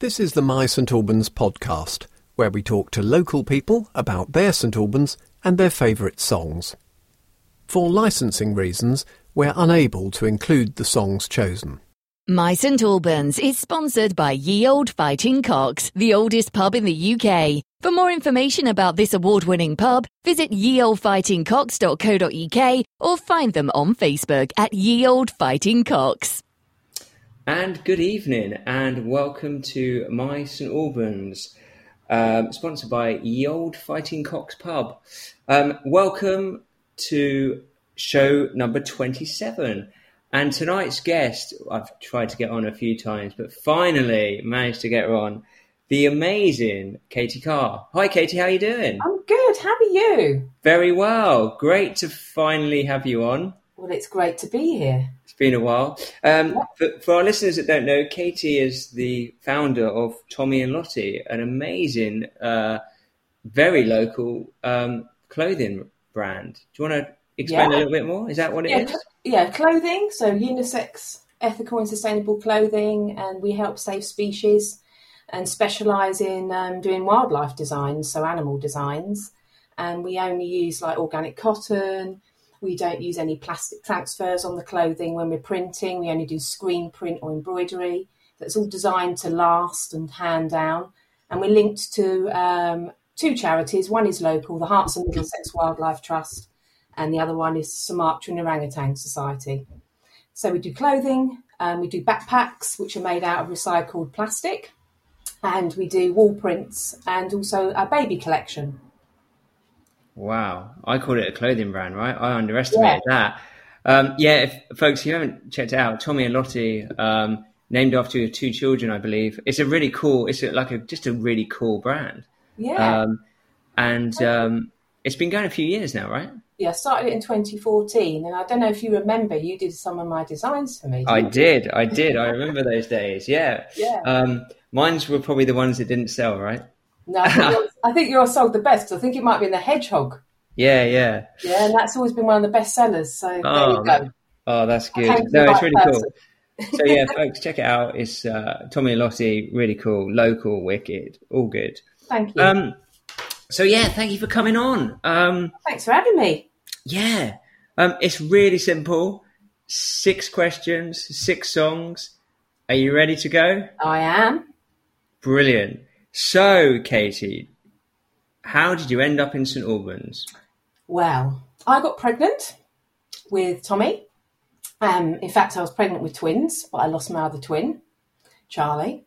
This is the My St Albans podcast, where we talk to local people about their St Albans and their favourite songs. For licensing reasons, we're unable to include the songs chosen. My St Albans is sponsored by Ye Old Fighting Cocks, the oldest pub in the UK. For more information about this award-winning pub, visit yeoldfightingcocks.co.uk or find them on Facebook at Ye Old Fighting Cocks. And good evening, and welcome to My St Albans, um, sponsored by Ye Old Fighting Cocks Pub. Um, welcome to show number 27. And tonight's guest, I've tried to get on a few times, but finally managed to get her on, the amazing Katie Carr. Hi, Katie, how are you doing? I'm good. How are you? Very well. Great to finally have you on. Well, it's great to be here. It's been a while. Um, for, for our listeners that don't know, Katie is the founder of Tommy and Lottie, an amazing, uh, very local um, clothing brand. Do you want to explain Yeah. a little bit more? Is that what it yeah, is? cl- yeah, clothing. So unisex, ethical and sustainable clothing, and we help save species and specialise in um, doing wildlife designs, so animal designs. And we only use like organic cotton. We don't use any plastic transfers on the clothing when we're printing. We only do screen print or embroidery. That's all designed to last and hand down. And we're linked to um, two charities. One is local, the Herts and Middlesex Wildlife Trust, and the other one is Sumatran Orangutan Society. So we do clothing, um, we do backpacks, which are made out of recycled plastic, and we do wall prints and also a baby collection. Wow, I called it a clothing brand, right? I underestimated that. Um, yeah, if, folks, if you haven't checked it out, Tommy and Lottie, um, named after your two children, I believe. It's a really cool. It's a, like a just a really cool brand. Yeah, Um, and um, it's been going a few years now, right? yeah. I started it in 2014, and I don't know if you remember, you did some of my designs for me. I you? did, I did. I remember those days. Yeah. Yeah. Um, mine's were probably the ones that didn't sell, right? No, I think, yours, I think yours sold the best. 'cause I think it might be in the hedgehog. Yeah, yeah. Yeah, and that's always been one of the best sellers. So there Oh, you go. Oh, that's good. No, it's really cool. so yeah, folks, check it out. It's uh, Tommy and Lottie, really cool, local, wicked, all good. Thank you. Um, so yeah, thank you for coming on. Um, Thanks for having me. yeah, um, it's really simple. Six questions, six songs. Are you ready to go? I am. Brilliant. So, Katie, how did you end up in St Albans? Well, I got pregnant with Tommy. Um, in fact, I was pregnant with twins, but I lost my other twin, Charlie.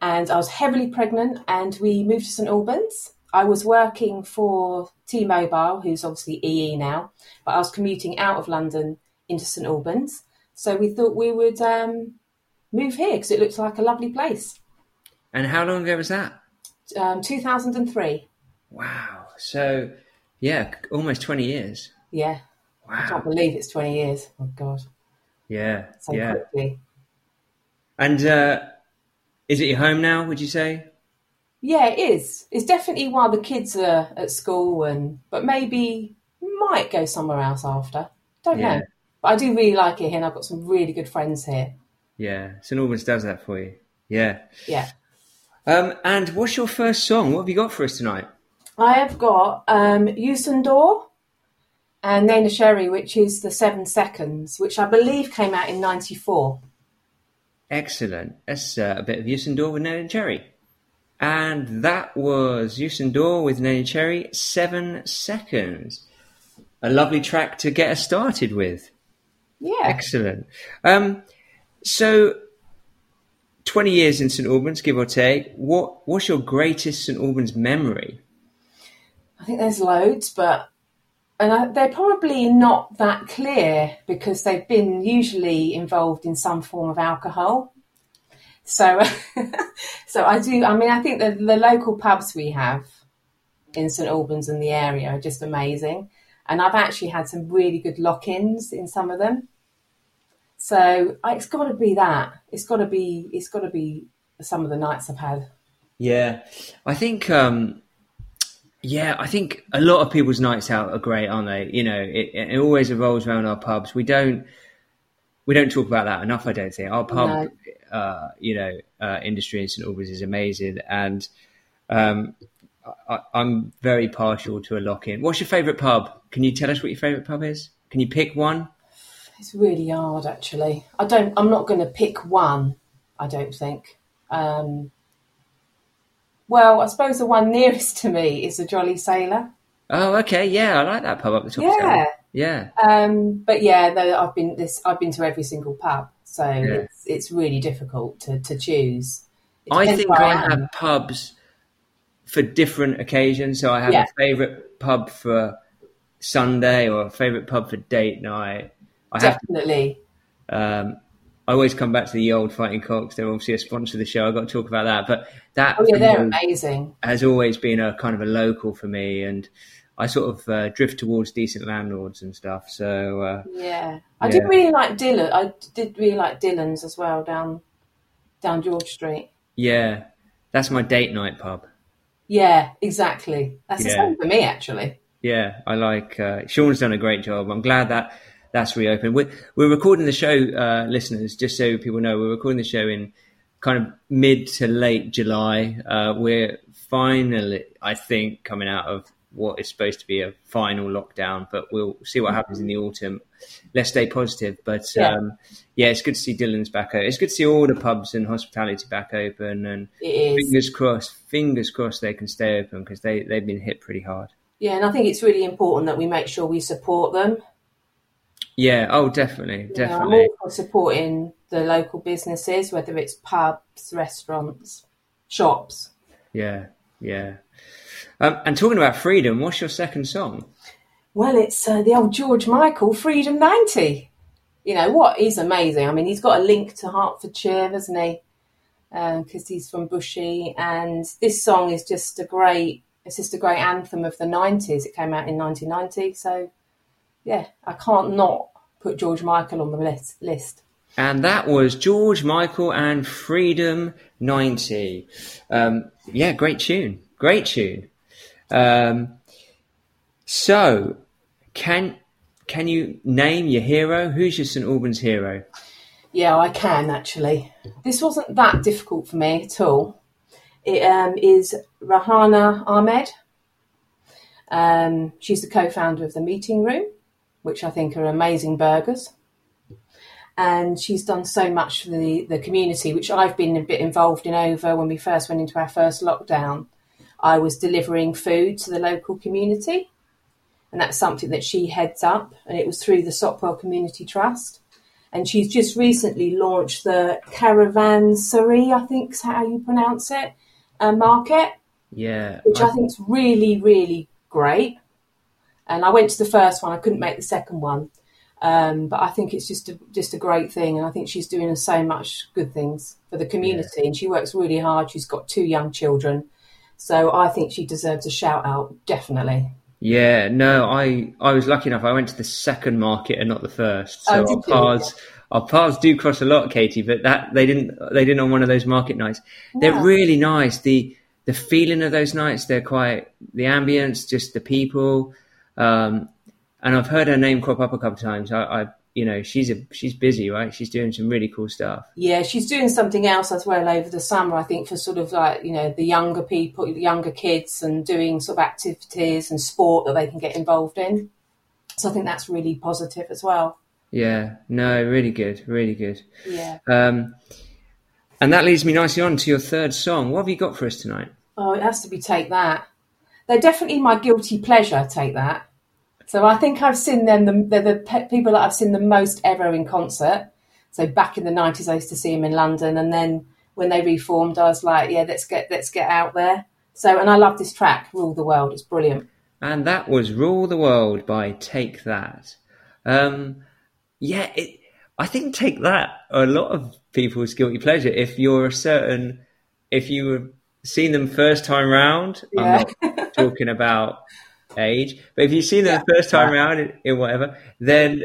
And I was heavily pregnant, and we moved to St Albans. I was working for T Mobile, who's obviously EE now, but I was commuting out of London into St Albans. So we thought we would um, move here because it looked like a lovely place. And how long ago was that? Um, 2003. Wow. So, yeah, almost 20 years. Yeah, I Wow. can't believe it's 20 years. Oh, God, Yeah. so yeah. quickly. And uh, is it your home now, would you say? Yeah, it is. It's definitely while the kids are at school, and but maybe might go somewhere else after. Don't Yeah. know. But I do really like it here, and I've got some really good friends here. Yeah. St Albans does that for you. Yeah. Yeah, Um, and what's your first song? What have you got for us tonight? I have got um, Youssou N'Dour and Neneh Cherry, which is the Seven Seconds, which I believe came out in '94. Excellent. That's uh, a bit of Youssou N'Dour with Neneh Cherry. And that was Youssou N'Dour with Neneh Cherry, Seven Seconds. A lovely track to get us started with. Yeah, Excellent. Um, so, 20 years in St Albans, give or take. What What's your greatest St Albans memory? I think there's loads, but and I, they're probably not that clear because they've been usually involved in some form of alcohol. So, so I do. I mean, I think the the local pubs we have in St Albans and the area are just amazing, and I've actually had some really good lock-ins in some of them. So it's got to be that. It's got to be. It's got to be some of the nights I've had. Yeah, I think. Um, yeah, I think a lot of people's nights out are great, aren't they? You know, it, it always revolves around our pubs. We don't we don't talk about that enough. I don't think our pub, uh, you know, uh, industry in St Albans is amazing, and um, I, am very partial to a lock in. What's your favourite pub? Can you tell us what your favourite pub is? Can you pick one? It's really hard, actually. I don't. I'm not going to pick one. I don't think. Um, well, I suppose the one nearest to me is the Jolly Sailor. Oh, okay, yeah, I like that pub up the top. Yeah, yeah. Um, but yeah, no, I've been this. I've been to every single pub, so yeah. it's it's really difficult to to choose. I think I, I have pubs for different occasions. So I have yeah. a favourite pub for Sunday or a favourite pub for date night. I Definitely. To, um, I always come back to the old Fighting Cocks. They're obviously a sponsor of the show. I've got to talk about that. But that oh, yeah, they're amazing. Has always been a kind of a local for me, and I sort of uh, drift towards decent landlords and stuff. So uh, yeah, I yeah. did really like Dylan. I did really like Dylan's as well down down George Street. Yeah, that's my date night pub. Yeah, exactly. That's yeah. the same for me, actually. Yeah, I like. Uh, Sean's done a great job. I'm glad that that's reopened. We're, we're recording the show, uh, listeners, just so people know, we're recording the show in kind of mid to late July. Uh, we're finally, I think, coming out of what is supposed to be a final lockdown, but we'll see what happens in the autumn. Let's stay positive. But yeah, um, yeah it's good to see Dylan's back open. It's good to see all the pubs and hospitality back open. And fingers crossed, fingers crossed they can stay open because they, they've been hit pretty hard. Yeah, and I think it's really important that we make sure we support them. Yeah, oh, definitely, definitely. I'm all supporting the local businesses, whether it's pubs, restaurants, shops. Yeah, yeah. Um, and talking about freedom, what's your second song? Well, it's uh, the old George Michael, Freedom 90. You know what? He's amazing. I mean, he's got a link to Hertfordshire, hasn't he? Because uh, he's from Bushey. And this song is just a great, it's just a great anthem of the 90s. It came out in 1990. So, yeah, I can't not put George Michael on the list. list. And that was George Michael and Freedom 90. Um, yeah, great tune. Great tune. Um, so, can can you name your hero? Who's your St Albans hero? Yeah, I can actually. This wasn't that difficult for me at all. It um, is Rahana Ahmed. Um, she's the co-founder of the Meeting Room, which I think are amazing burgers. And she's done so much for the, the community, which I've been a bit involved in over when we first went into our first lockdown. I was delivering food to the local community, and that's something that she heads up, and it was through the Sopwell Community Trust. And she's just recently launched the Caravanserai, I think is how you pronounce it, uh, market. Yeah. Which I, I think is really, really great. And I went to the first one, I couldn't make the second one. Um, but I think it's just a, just a great thing, and I think she's doing so much good things for the community. Yeah. And she works really hard. She's got two young children, so I think she deserves a shout out, definitely. Yeah, no, I I was lucky enough. I went to the second market and not the first. So oh, our paths our paths do cross a lot, Katie. But that they didn't they didn't on one of those market nights. Yeah. They're really nice. The the feeling of those nights, they're quite the ambience, just the people. Um, and I've heard her name crop up a couple of times. I, I you know she's a she's busy right? She's doing some really cool stuff. Yeah she's doing something else as well over the summer i think for sort of like you know the younger people the younger kids and doing sort of activities and sport that they can get involved in. So i think that's really positive as well. Yeah. No really good really good. Yeah. Um and that leads me nicely on to your third song. What have you got for us tonight? Oh it has to be take that. They're definitely my guilty pleasure take that so I think I've seen them. The, they're the pe- people that I've seen the most ever in concert. So back in the nineties, I used to see them in London, and then when they reformed, I was like, yeah, let's get let's get out there. So and I love this track, "Rule the World." It's brilliant. And that was "Rule the World" by Take That. Um, yeah, it, I think Take That. A lot of people's guilty pleasure. If you're a certain, if you have seen them first time round, yeah. I'm not talking about age. But if you see them yeah. the first time around in, in, whatever, then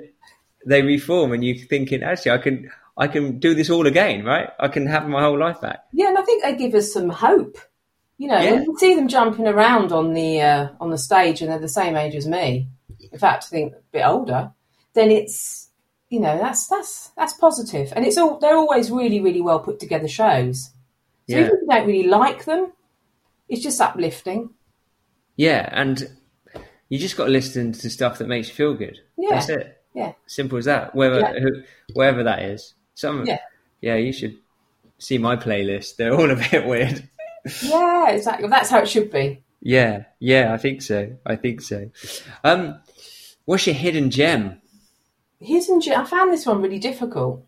they reform, and you're thinking, actually, I can I can do this all again, right? I can have my whole life back. Yeah, and I think they give us some hope. You know, yeah. when you see them jumping around on the uh, on the stage, and they're the same age as me. In fact, I think a bit older. Then it's you know that's that's that's positive, and it's all they're always really really well put together shows. So Yeah. even if you don't really like them, it's just uplifting. Yeah, and you just got to listen to stuff that makes you feel good. Yeah. That's it. Yeah. Simple as that. Whether Yeah. who, wherever that is. Some Yeah. yeah, you should see my playlist. They're all a bit weird. Yeah, exactly. That's how it should be. Yeah, yeah, I think so. I think so. Um, what's your hidden gem? Hidden gem. I found this one really difficult.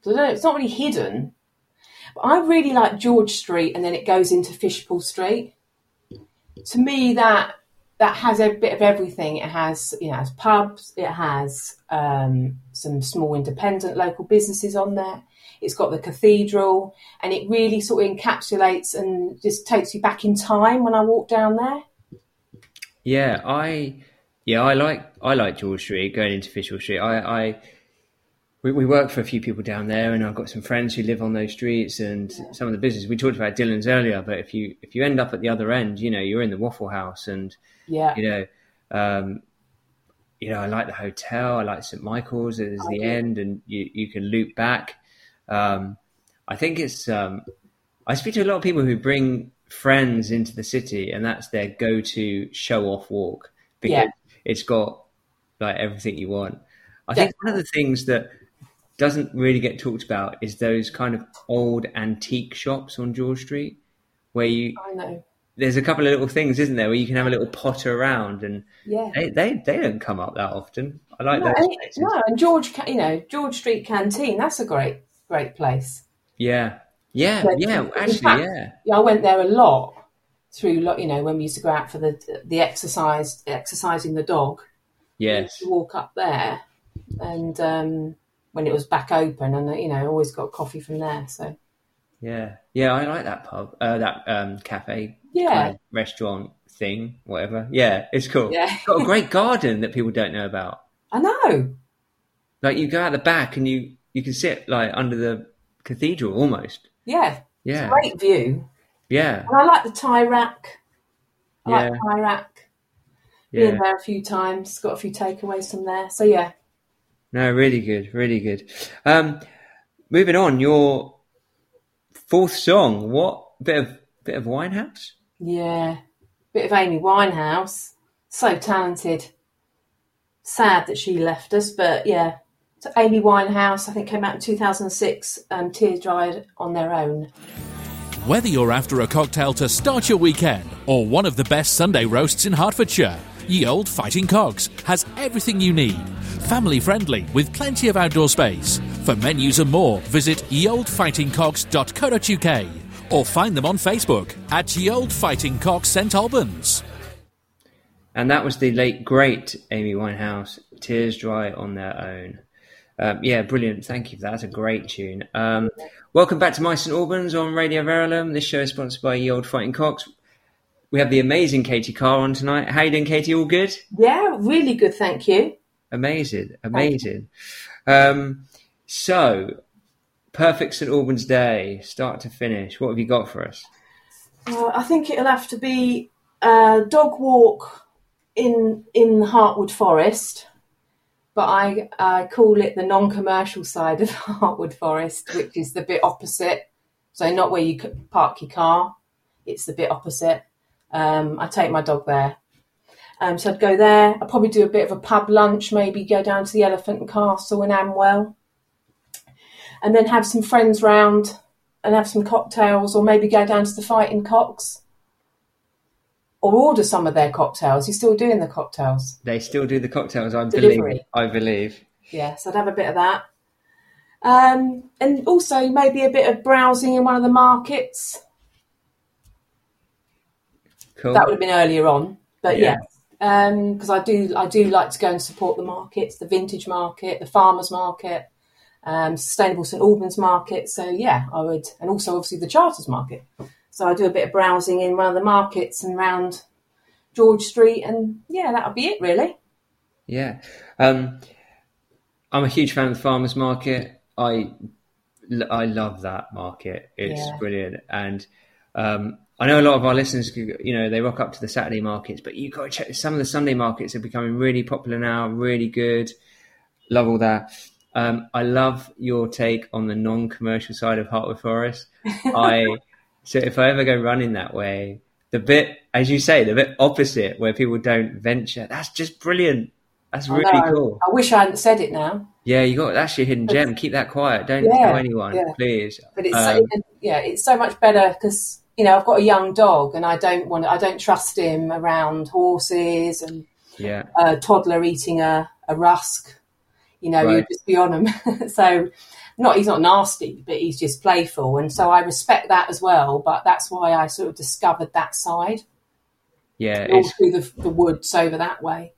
I don't know, it's not really hidden. But I really like George Street and then it goes into Fishpool Street. To me, that that has a bit of everything. It has, you know, it has pubs, it has um, some small independent local businesses on there. It's got the cathedral, and it really sort of encapsulates and just takes you back in time when I walk down there. Yeah, I yeah, I like I like George Street going into Fishpool Street. I, I we, we work for a few people down there, and I've got some friends who live on those streets, and some of the business we talked about Dylan's earlier. But if you if you end up at the other end, you know you're in the Waffle House, and Yeah, you know, um, you know, I like the hotel. I like St Michael's as Oh, the yeah. end, and you you can loop back. Um, I think it's. Um, I speak to a lot of people who bring friends into the city, and that's their go-to show-off walk because Yeah. it's got like everything you want. I think one of the things that doesn't really get talked about is those kind of old antique shops on George Street, where you I know. there's a couple of little things, isn't there, where you can have a little potter around, and Yeah. they they, they don't come up that often. I like No, those and, places. no, and George, you know, George Street Canteen. That's a great, great place. Yeah, yeah, But yeah. Actually, fact- yeah, Yeah, I went there a lot through, you know, when we used to go out for the the exercise, exercising the dog. Yes, to walk up there, and um, when it was back open, and you know, always got coffee from there. So yeah, yeah. I like that pub, uh, that um, cafe, Yeah. kind of restaurant thing, whatever. Yeah, it's cool. Yeah. It's got a great garden that people don't know about. I know. Like you go out the back and you you can sit like under the cathedral almost. Yeah, Yeah, great view, yeah, and I like the tie rack. I Yeah. the tie rack. yeah. Been there a few times. Got a few takeaways from there. So yeah, No, really good, really good. Um, moving on, your fourth song. What bit of bit of Winehouse? Yeah, bit of Amy Winehouse. So talented. Sad that she left us, but yeah. So Amy Winehouse, I think, came out in 2006. Um, Tears Dried on Their Own. Whether you're after a cocktail to start your weekend or one of the best Sunday roasts in Hertfordshire, Ye Old Fighting Cocks has everything you need. Family friendly with plenty of outdoor space. For menus and more, visit yeoldfightingcocks.co.uk or find them on Facebook at Ye Old Fighting Cocks St Albans. And that was the late great Amy Winehouse. Tears dry on their own. Um, yeah, brilliant. Thank you for that. That's a great tune. Um, welcome back to My St Albans on Radio Verulam. This show is sponsored by Ye Old Fighting Cocks. We have the amazing Katie Carr on tonight. How you doing, Katie? All good? Yeah, really good, thank you. Amazing, amazing. Um, so, perfect St Albans day, start to finish. What have you got for us? Uh, I think it'll have to be a dog walk in in Heartwood Forest, but I I call it the non-commercial side of Heartwood Forest, which is the bit opposite. So not where you park your car; it's the bit opposite. Um, I take my dog there. Um, so I'd go there. I'd probably do a bit of a pub lunch, maybe go down to the Elephant and Castle in Amwell, and then have some friends round and have some cocktails, or maybe go down to the Fighting Cocks, or order some of their cocktails. You're still doing the cocktails, They still do the cocktails, I Delivery. believe. I believe. yeah. So I'd have a bit of that, um, and also maybe a bit of browsing in one of the markets. Cool. That would have been earlier on, but Yeah. yeah, because I do I do like to go and support the markets, the vintage market, the farmers market, um, sustainable St Albans market. So yeah, I would, and also obviously the charters market. So I do a bit of browsing in one of the markets and round George Street, and yeah, that would be it really. Yeah. Um, I'm a huge fan of the farmers market. I I love that market. It's Yeah. brilliant, and um, I know a lot of our listeners, you know, they rock up to the Saturday markets, but you've got to check. Some of the Sunday markets are becoming really popular now, really good. Love all that. Um, I love your take on the non-commercial side of Heartwood Forest. I So if I ever go running that way, the bit, as you say, the bit opposite where people don't venture, that's just brilliant. That's really cool. I wish I hadn't said it now, Yeah, you got that's your hidden gem. Keep that quiet. Don't Yeah, tell anyone, yeah. please. but it's Um, so, yeah, it's so much better because you know I've got a young dog and I don't want I don't trust him around horses and yeah, a toddler eating a, a rusk. You know, Right. you'd just be on him. so, not he's not nasty, but he's just playful, and so I respect that as well. But that's why I sort of discovered that side yeah, all it's through the, the woods over that way.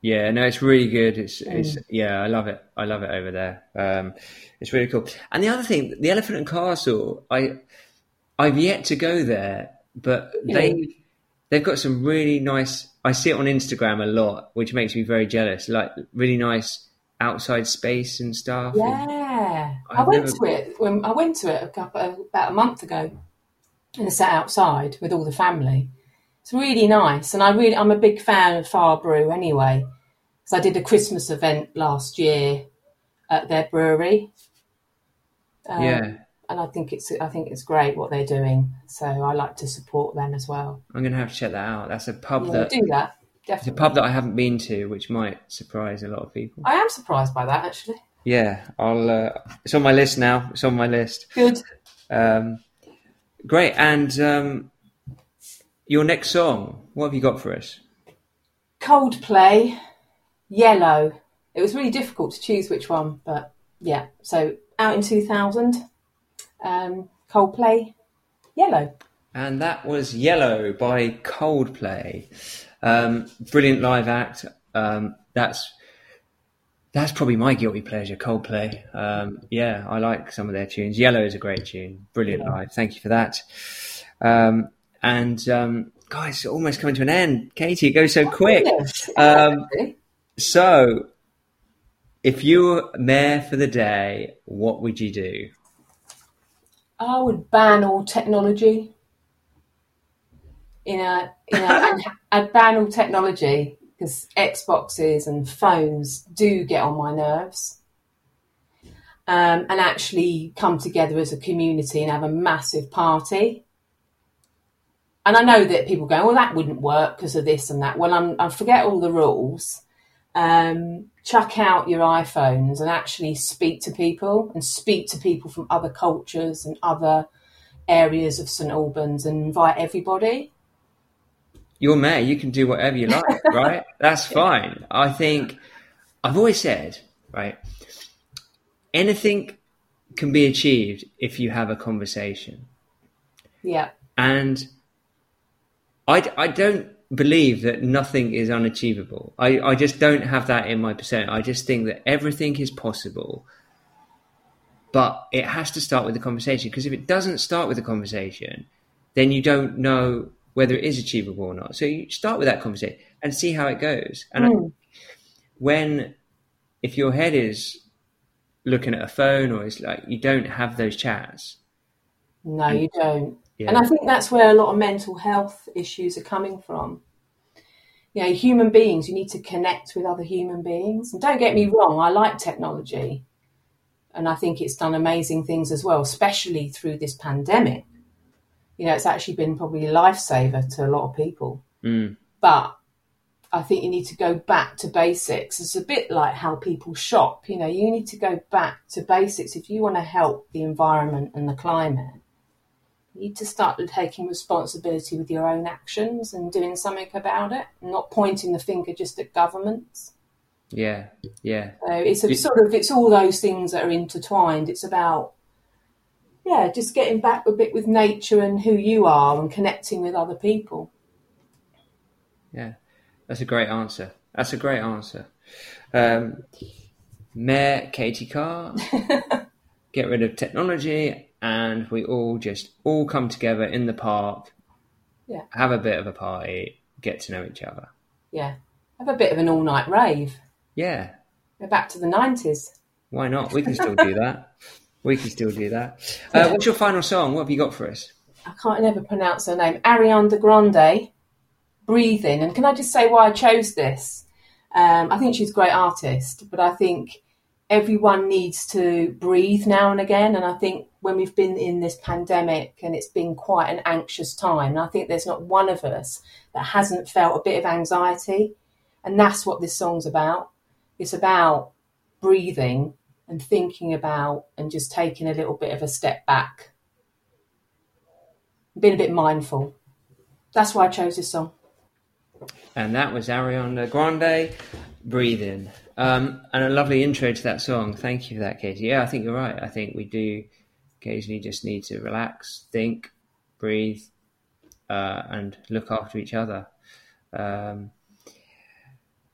yeah, no, it's really good. It's it's Mm. yeah, I love it. I love it over there. Um, it's really cool. And the other thing, the Elephant and Castle, I I've yet to go there, but they Yeah. they've got some really nice. I see it on Instagram a lot, which makes me very jealous. Like really nice outside space and stuff. Yeah, I went never- to it when I went to it a couple about a month ago, and sat outside with all the family. It's really nice, and I really I'm a big fan of Farr Brew anyway. So I did a Christmas event last year at their brewery. Um, yeah, and I think it's I think it's great what they're doing. So I like to support them as well. I'm gonna have to check that out. That's a pub Yeah, that do that Definitely. it's a pub that I haven't been to, which might surprise a lot of people. I am surprised by that actually. Yeah, I'll. Uh, it's on my list now. It's on my list. Good. Um, great. And um, your next song, what have you got for us? Coldplay, Yellow. It was really difficult to choose which one, but yeah. So out in 2000, um, Coldplay, Yellow. And that was Yellow by Coldplay. Um, brilliant live act. Um, that's that's probably my guilty pleasure, Coldplay. Um, yeah, I like some of their tunes. Yellow is a great tune. Brilliant live. Thank you for that. Um, and um, guys, almost coming to an end. Katie, it goes so quick. Um. So, if you were mayor for the day, what would you do? I would ban all technology. In a, in a, I'd ban all technology because Xboxes and phones do get on my nerves. Um, and actually come together as a community and have a massive party. And I know that people go, well, that wouldn't work because of this and that. Well, I'm, I forget all the rules. Um, chuck out your iPhones and actually speak to people and speak to people from other cultures and other areas of St Albans and invite everybody. You're mayor, you can do whatever you like, right? That's fine. I think I've always said, right, anything can be achieved if you have a conversation. Yeah, And I, I don't believe that nothing is unachievable. I, I just don't have that in my percent. I just think that everything is possible, but it has to start with the conversation. Because if it doesn't start with the conversation, then you don't know whether it is achievable or not. So you start with that conversation and see how it goes. And I- Mm. when, if your head is looking at a phone or it's like you don't have those chats, no, you don't. Yeah, And I think that's where a lot of mental health issues are coming from. You know, human beings, you need to connect with other human beings. And don't get me wrong, I like technology. And I think it's done amazing things as well, especially through this pandemic. You know, it's actually been probably a lifesaver to a lot of people. Mm. But I think you need to go back to basics. It's a bit like how people shop. You know, you need to go back to basics if you want to help the environment and the climate. You to start taking responsibility with your own actions and doing something about it, not pointing the finger just at governments. yeah, yeah. So it's a sort of it's all those things that are intertwined. It's about yeah, just getting back a bit with nature and who you are and connecting with other people. Yeah, that's a great answer. That's a great answer. Um, Mayor Katie Carr, get rid of technology, and we all just all come together in the park, Yeah. have a bit of a party, get to know each other. Yeah. Have a bit of an all night rave. Yeah, Go back to the nineties. why not? We can still do that. We can still do that. Uh, what's your final song? What have you got for us? I can't ever pronounce her name. Ariana Grande, Breathing. And can I just say why I chose this? Um, I think she's a great artist, but I think everyone needs to breathe now and again. And I think when we've been in this pandemic and it's been quite an anxious time, and I think there's not one of us that hasn't felt a bit of anxiety. And that's what this song's about. It's about breathing and thinking about and just taking a little bit of a step back, being a bit mindful. That's why I chose this song. And that was Ariana Grande, Breathing. Um, and a lovely intro to that song. Thank you for that, Katie. Yeah, I think you're right. I think we do occasionally just need to relax, think, breathe, uh, and look after each other. Um,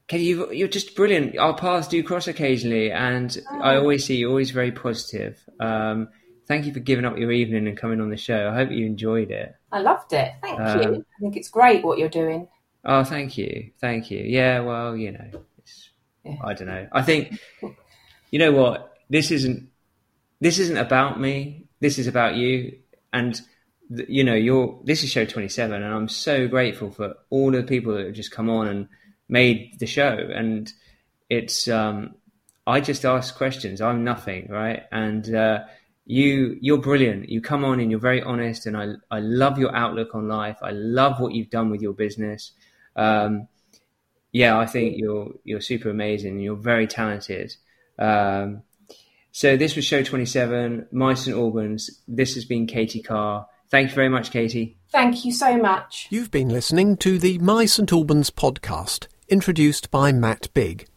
Katie, you are just brilliant. Our paths do cross occasionally, and oh. I always see you always very positive. Um, thank you for giving up your evening and coming on the show. I hope you enjoyed it. I loved it. Thank um, you. I think it's great what you're doing. Oh, thank you. Thank you. Yeah, well, you know, yeah. I don't know. I think you know what this isn't. This isn't about me. This is about you. And you know, you're. This is show twenty seven, and I'm so grateful for all the people that have just come on and made the show. And it's. um I just ask questions. I'm nothing, right? And uh, you you're brilliant. You come on and you're very honest, and I I love your outlook on life. I love what you've done with your business. Um, yeah, I think you're you're super amazing. You're very talented. Um, so this was show 27, My St Albans. This has been Katie Carr. Thank you very much, Katie. Thank you so much. You've been listening to the My St Albans podcast, introduced by Matt Big.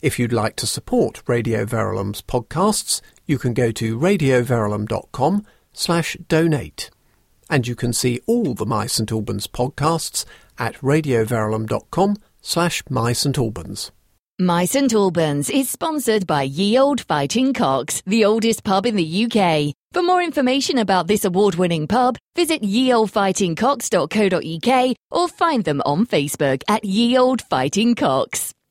If you'd like to support Radio Verulam's podcasts, you can go to radioverulam.com slash donate. And you can see all the My St Albans podcasts at radioverulam.com slash My St Albans. My St Albans is sponsored by Ye Old Fighting Cocks, the oldest pub in the UK. For more information about this award-winning pub, visit yeoldfightingcocks.co.uk or find them on Facebook at Ye Old Fighting Cocks.